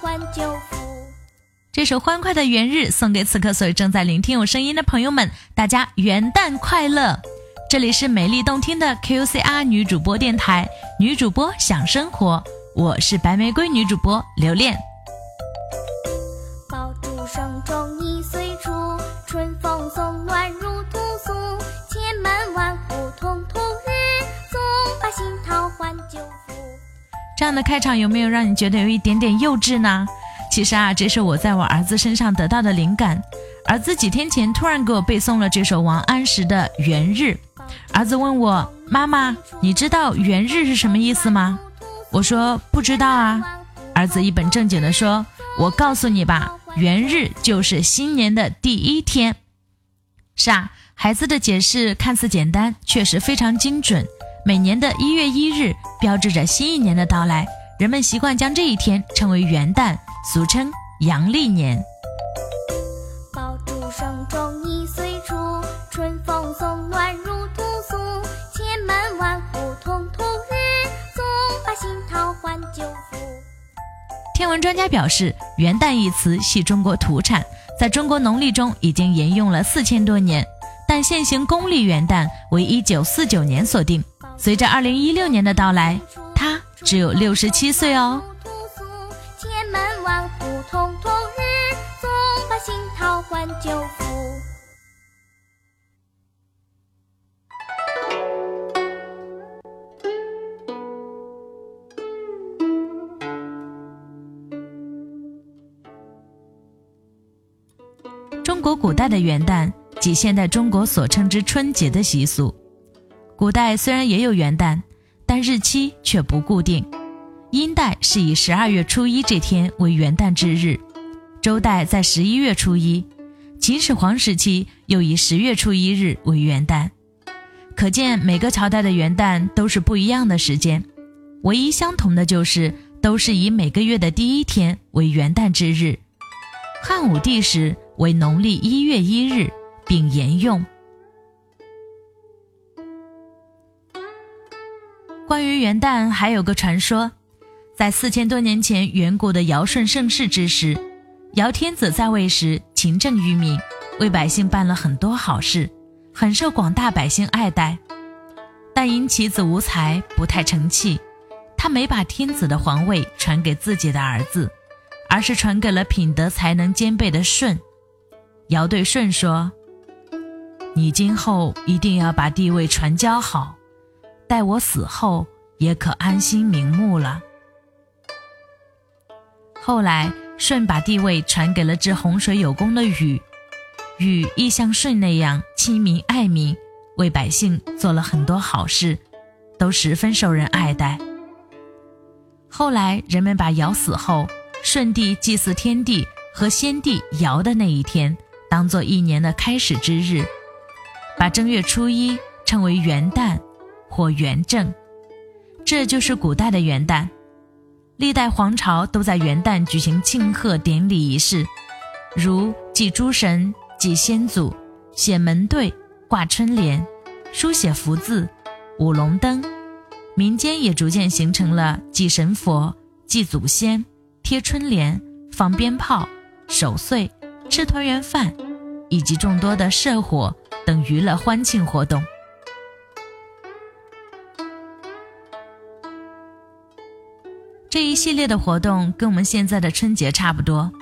换旧符。这首欢快的元日送给此刻所有正在聆听我声音的朋友们，大家元旦快乐！这里是美丽动听的 QCR 女主播电台，女主播想生活，我是白玫瑰女主播刘恋。爆竹声中一岁除，春风送暖入屠苏，千门万户曈曈日，总把新桃换旧符。这样的开场有没有让你觉得有一点点幼稚呢？其实啊，这是我在我儿子身上得到的灵感。儿子几天前突然给我背诵了这首王安石的《元日》。儿子问我：“妈妈，你知道‘元日’是什么意思吗？”我说：“不知道啊。”儿子一本正经地说：“我告诉你吧，元日就是新年的第一天。”是啊，孩子的解释看似简单，确实非常精准。每年的一月一日标志着新一年的到来，人们习惯将这一天称为元旦。俗称阳历年。爆竹声中一岁除，春风送暖入屠苏，千门万户曈曈日，总把新桃换旧符。天文专家表示，元旦一词系中国土产，在中国农历中已经沿用了四千多年，但现行公历元旦为一九四九年所定。随着二零一六年的到来，他只有六十七岁哦。换旧符。中国古代的元旦即现代中国所称之春节的习俗。古代虽然也有元旦，但日期却不固定。殷代是以十二月初一这天为元旦之日，周代在十一月初一。秦始皇时期又以十月初一日为元旦，可见每个朝代的元旦都是不一样的时间，唯一相同的就是都是以每个月的第一天为元旦之日。汉武帝时为农历一月一日，并沿用。关于元旦还有个传说，在四千多年前远古的尧舜盛世之时。尧天子在位时勤政于民，为百姓办了很多好事，很受广大百姓爱戴。但因其子无才，不太成器，他没把天子的皇位传给自己的儿子，而是传给了品德才能兼备的舜。尧对舜说：“你今后一定要把地位传教好，待我死后也可安心瞑目了。”后来。舜把帝位传给了治洪水有功的禹，禹亦像舜那样亲民爱民，为百姓做了很多好事，都十分受人爱戴。后来人们把尧死后，舜帝祭祀天地和先帝尧的那一天，当做一年的开始之日，把正月初一称为元旦或元正，这就是古代的元旦。历代皇朝都在元旦举行庆贺典礼仪式，如祭诸神、祭先祖、写门对、挂春联、书写福字、舞龙灯。民间也逐渐形成了祭神佛、祭祖先、贴春联、放鞭炮、守岁、吃团圆饭，以及众多的社火等娱乐欢庆活动。这一系列的活动跟我们现在的春节差不多，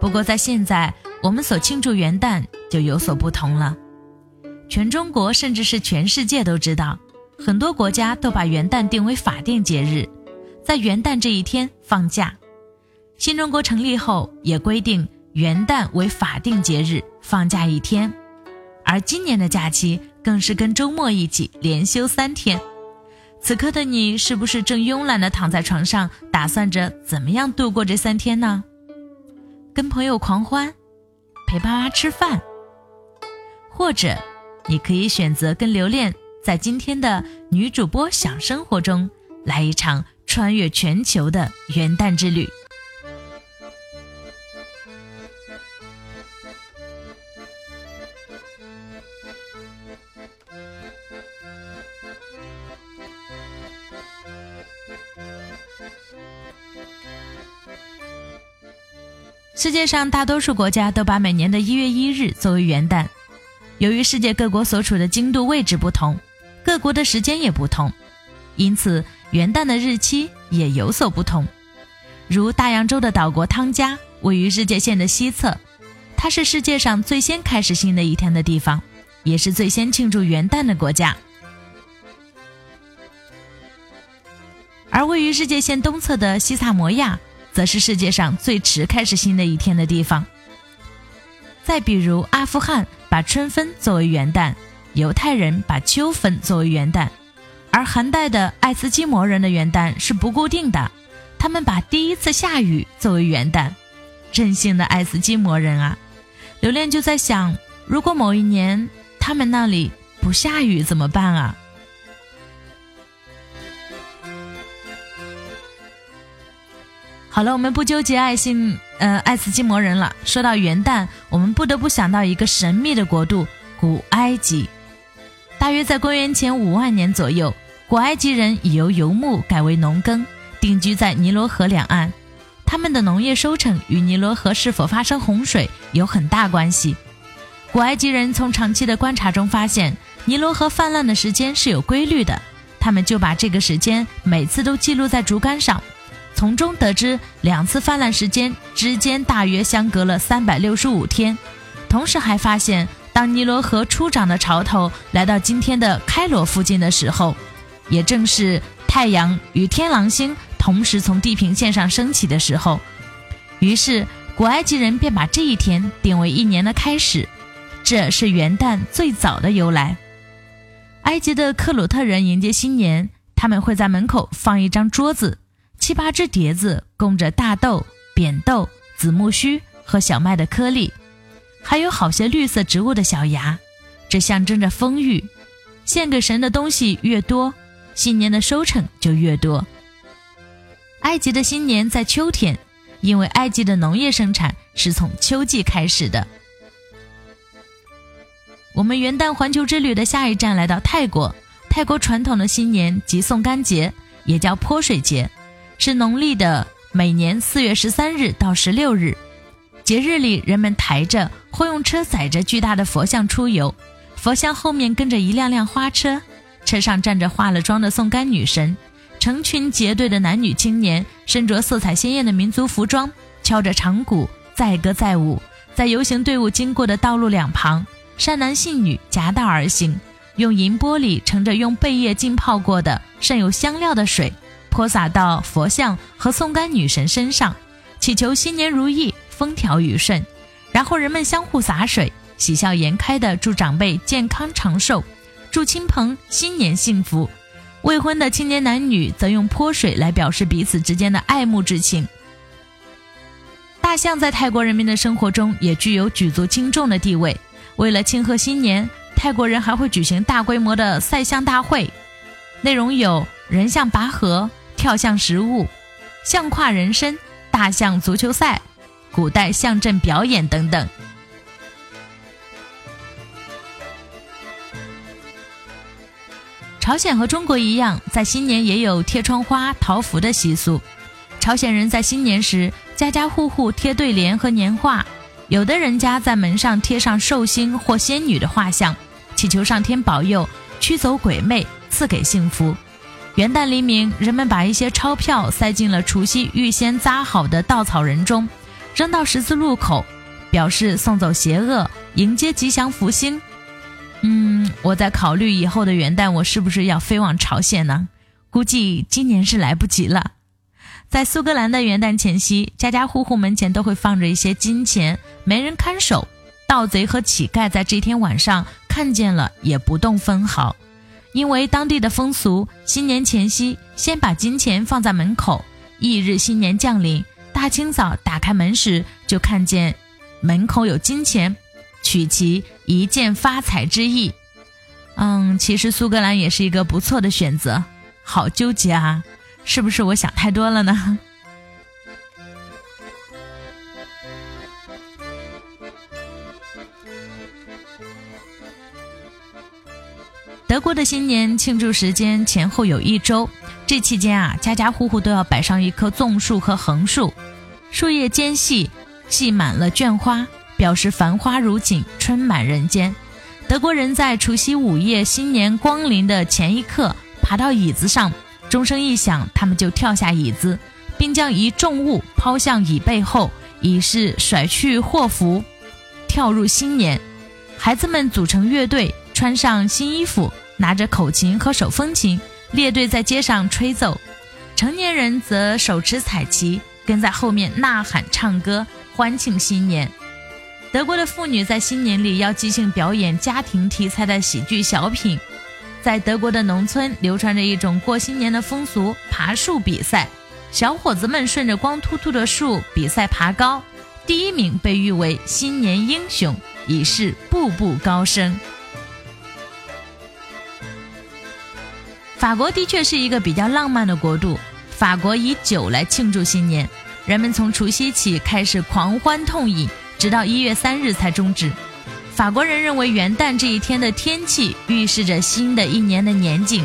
不过在现在我们所庆祝元旦就有所不同了。全中国甚至是全世界都知道，很多国家都把元旦定为法定节日，在元旦这一天放假。新中国成立后也规定元旦为法定节日，放假一天，而今年的假期更是跟周末一起连休三天。此刻的你是不是正慵懒的躺在床上，打算着怎么样度过这三天呢？跟朋友狂欢，陪爸妈吃饭，或者你可以选择跟留恋在今天的女主播想生活中来一场穿越全球的元旦之旅。世界上大多数国家都把每年的一月一日作为元旦。由于世界各国所处的经度位置不同，各国的时间也不同，因此元旦的日期也有所不同。如大洋洲的岛国汤加位于日界线的西侧，它是世界上最先开始新的一天的地方，也是最先庆祝元旦的国家。而位于日界线东侧的西萨摩亚。则是世界上最迟开始新的一天的地方。再比如，阿富汗把春分作为元旦，犹太人把秋分作为元旦，而寒带的爱斯基摩人的元旦是不固定的，他们把第一次下雨作为元旦。任性的爱斯基摩人啊！刘恋就在想，如果某一年他们那里不下雨怎么办啊？好了，我们不纠结爱信呃爱斯基摩人了。说到元旦，我们不得不想到一个神秘的国度——古埃及。大约在公元前五万年左右，古埃及人已由游牧改为农耕，定居在尼罗河两岸。他们的农业收成与尼罗河是否发生洪水有很大关系。古埃及人从长期的观察中发现，尼罗河泛滥的时间是有规律的，他们就把这个时间每次都记录在竹竿上。从中得知，两次泛滥时间之间大约相隔了三百六十五天。同时还发现，当尼罗河初涨的潮头来到今天的开罗附近的时候，也正是太阳与天狼星同时从地平线上升起的时候。于是，古埃及人便把这一天定为一年的开始，这是元旦最早的由来。埃及的克鲁特人迎接新年，他们会在门口放一张桌子。七八只碟子供着大豆、扁豆、紫木须和小麦的颗粒，还有好些绿色植物的小芽，这象征着丰裕。献给神的东西越多，新年的收成就越多。埃及的新年在秋天，因为埃及的农业生产是从秋季开始的。我们元旦环球之旅的下一站来到泰国，泰国传统的新年即送干节，也叫泼水节。是农历的每年四月十三日到十六日，节日里人们抬着或用车载着巨大的佛像出游，佛像后面跟着一辆辆花车，车上站着化了妆的送干女神，成群结队的男女青年身着色彩鲜艳的民族服装，敲着长鼓载歌载舞，在游行队伍经过的道路两旁，善男信女夹道而行，用银玻璃盛着用贝叶浸泡过的渗有香料的水。泼洒到佛像和送干女神身上，祈求新年如意、风调雨顺。然后人们相互洒水，喜笑颜开地祝长辈健康长寿，祝亲朋新年幸福。未婚的青年男女则用泼水来表示彼此之间的爱慕之情。大象在泰国人民的生活中也具有举足轻重的地位。为了庆贺新年，泰国人还会举行大规模的赛象大会，内容有人象拔河。跳象食物、象跨人身、大象足球赛、古代象阵表演等等。朝鲜和中国一样，在新年也有贴窗花、桃符的习俗。朝鲜人在新年时，家家户户贴对联和年画，有的人家在门上贴上寿星或仙女的画像，祈求上天保佑，驱走鬼魅，赐给幸福。元旦黎明，人们把一些钞票塞进了除夕预先扎好的稻草人中，扔到十字路口，表示送走邪恶，迎接吉祥福星。嗯，我在考虑以后的元旦，我是不是要飞往朝鲜呢？估计今年是来不及了。在苏格兰的元旦前夕，家家户户门前都会放着一些金钱，没人看守，盗贼和乞丐在这天晚上看见了也不动分毫。因为当地的风俗，新年前夕先把金钱放在门口，翌日新年降临，大清早打开门时就看见门口有金钱，取其一件发财之意。嗯，其实苏格兰也是一个不错的选择。好纠结啊，是不是我想太多了呢？国的新年庆祝时间前后有一周，这期间啊，家家户户都要摆上一棵纵树和横树，树叶间隙，系满了绢花，表示繁花如锦，春满人间。德国人在除夕午夜新年光临的前一刻，爬到椅子上，钟声一响，他们就跳下椅子，并将一重物抛向椅背后，以示甩去祸福，跳入新年。孩子们组成乐队，穿上新衣服，拿着口琴和手风琴，列队在街上吹奏。成年人则手持彩旗，跟在后面呐喊唱歌，欢庆新年。德国的妇女在新年里要即兴表演家庭题材的喜剧小品。在德国的农村流传着一种过新年的风俗——爬树比赛。小伙子们顺着光秃秃的树比赛爬高，第一名被誉为新年英雄，以示步步高升。法国的确是一个比较浪漫的国度。法国以酒来庆祝新年，人们从除夕起开始狂欢痛饮。直到一月三日才终止。法国人认为元旦这一天的天气预示着新的一年的年景。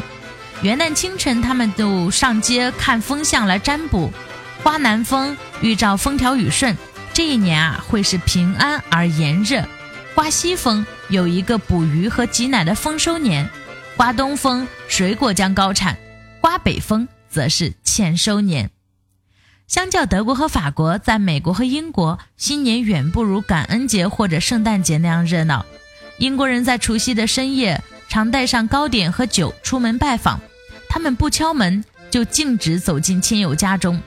元旦清晨，他们都上街看风向来占卜，刮南风预兆风调雨顺，这一年啊会是平安而炎热；刮西风有一个捕鱼和挤奶的丰收年；刮东风水果将高产；刮北风则是欠收年。相较德国和法国，在美国和英国，新年远不如感恩节或者圣诞节那样热闹。英国人在除夕的深夜常带上糕点和酒出门拜访，他们不敲门就径直走进亲友家中。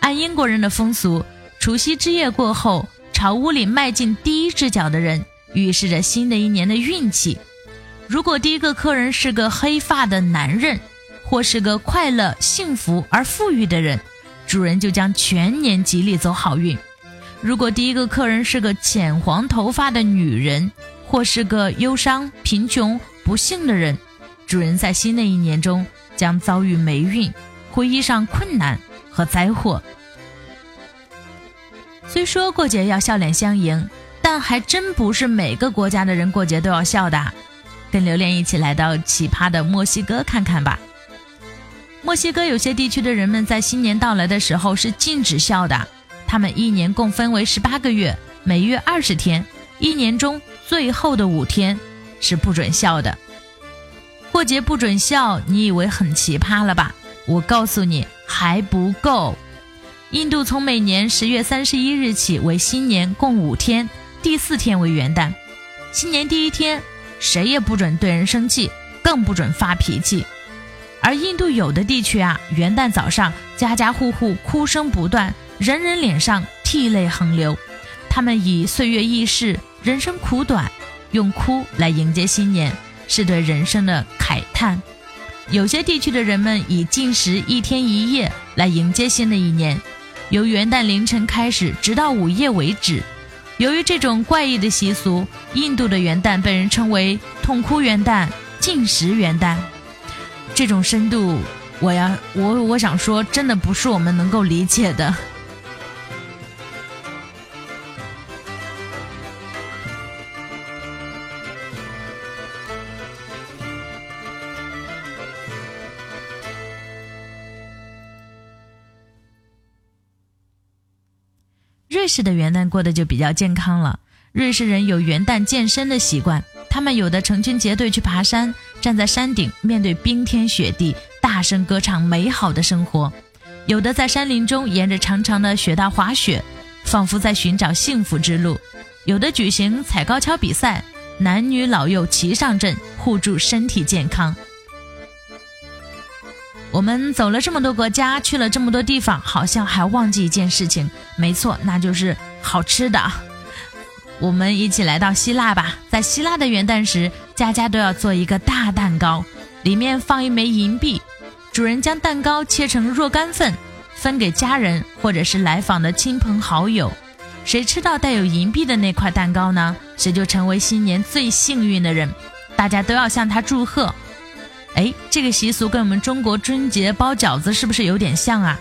按英国人的风俗，除夕之夜过后，朝屋里迈进第一只脚的人，预示着新的一年的运气。如果第一个客人是个黑发的男人，或是个快乐、幸福而富裕的人。主人就将全年吉利走好运。如果第一个客人是个浅黄头发的女人，或是个忧伤、贫穷、不幸的人，主人在新的一年中将遭遇霉运，会遇上困难和灾祸。虽说过节要笑脸相迎，但还真不是每个国家的人过节都要笑的。跟榴莲一起来到奇葩的墨西哥看看吧。墨西哥有些地区的人们在新年到来的时候是禁止笑的，他们一年共分为十八个月，每月二十天，一年中最后的五天是不准笑的。过节不准笑，你以为很奇葩了吧？我告诉你还不够。印度从每年十月三十一日起为新年，共五天，第四天为元旦。新年第一天，谁也不准对人生气，更不准发脾气。而印度有的地区啊，元旦早上家家户户哭声不断，人人脸上涕泪横流。他们以岁月易逝，人生苦短，用哭来迎接新年，是对人生的慨叹。有些地区的人们以禁食一天一夜来迎接新的一年，由元旦凌晨开始，直到午夜为止。由于这种怪异的习俗，印度的元旦被人称为“痛哭元旦”“禁食元旦”。这种深度，我要我我想说，真的不是我们能够理解的。瑞士的元旦过得就比较健康了。瑞士人有元旦健身的习惯。他们有的成群结队去爬山，站在山顶，面对冰天雪地，大声歌唱美好的生活；有的在山林中沿着长长的雪道滑雪，仿佛在寻找幸福之路；有的举行踩高跷比赛，男女老幼齐上阵，互助身体健康。我们走了这么多国家，去了这么多地方，好像还忘记一件事情，没错，那就是好吃的。我们一起来到希腊吧。在希腊的元旦时，家家都要做一个大蛋糕，里面放一枚银币。主人将蛋糕切成若干份，分给家人或者是来访的亲朋好友。谁吃到带有银币的那块蛋糕呢？谁就成为新年最幸运的人。大家都要向他祝贺。哎，这个习俗跟我们中国春节包饺子是不是有点像啊？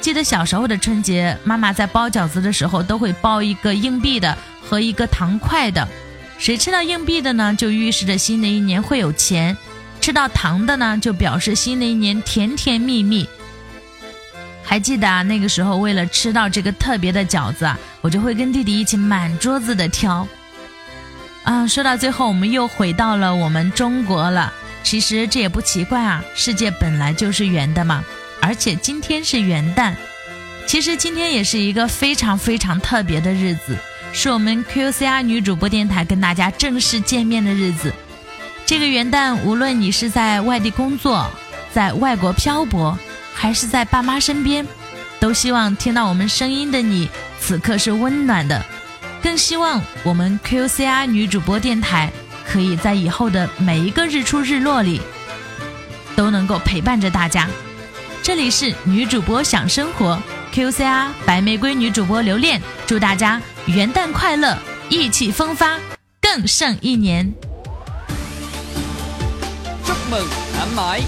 记得小时候的春节，妈妈在包饺子的时候都会包一个硬币的。和一个糖块的，谁吃到硬币的呢，就预示着新的一年会有钱；吃到糖的呢，就表示新的一年甜甜蜜蜜。还记得啊，那个时候为了吃到这个特别的饺子啊，我就会跟弟弟一起满桌子的挑。啊，说到最后，我们又回到了我们中国了。其实这也不奇怪啊，世界本来就是圆的嘛。而且今天是元旦，其实今天也是一个非常非常特别的日子，是我们 QCR 女主播电台跟大家正式见面的日子。这个元旦，无论你是在外地工作，在外国漂泊，还是在爸妈身边，都希望听到我们声音的你，此刻是温暖的。更希望我们 QCR 女主播电台可以在以后的每一个日出日落里，都能够陪伴着大家。这里是女主播想生活，QCR 白玫瑰女主播留恋，祝大家元旦快乐，意气风发，更胜一年。祝梦难买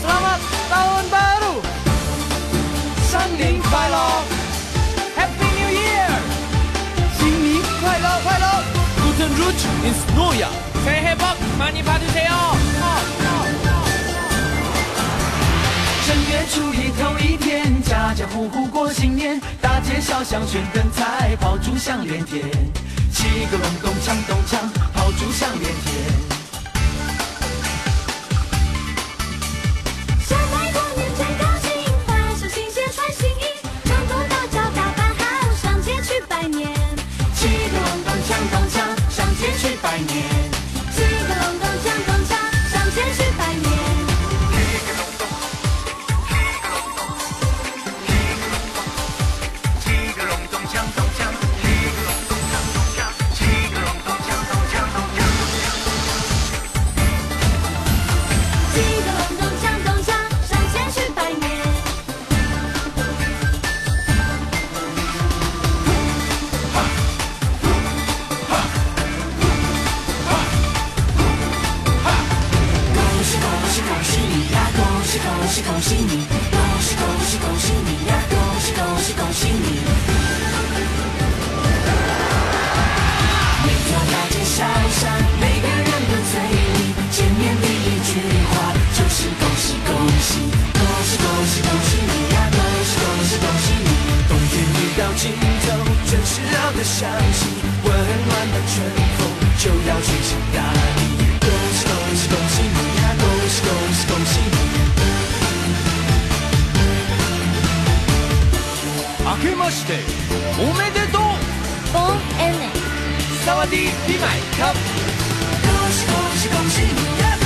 ，Selamat Tahun Baru，新年快乐。正月初一头一天，家家户户过新年，大街小巷悬灯彩，炮竹响连天，七个隆咚锵咚锵，炮竹响连天。Daniel. 的相信，温暖的春风就要吹向大地。恭喜恭喜恭喜你呀！恭喜恭喜恭喜你！明けましておめでとう。ボンエネ。サワディービマイカップ。恭喜恭喜恭喜你呀！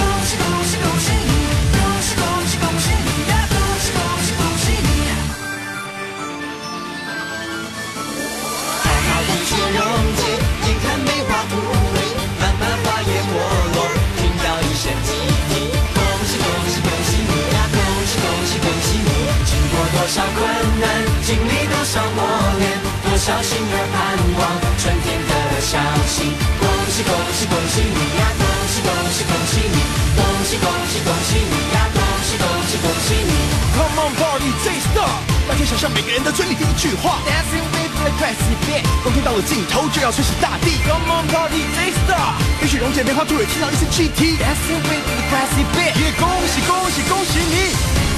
少磨练小心儿盼望春天的消息，恭喜恭喜恭喜你呀！恭喜恭喜恭喜你！恭喜恭喜恭喜你呀！恭喜恭喜恭喜你！Come on party, say stop！大家想象每个人的嘴里第一句话，Dancing with the classy beat。冬天到了尽头，就要吹醒大地。Come on party, say stop！冰雪溶解梅花兔，也听到一声 G T，Dancing with the beat。也恭喜恭喜恭喜你！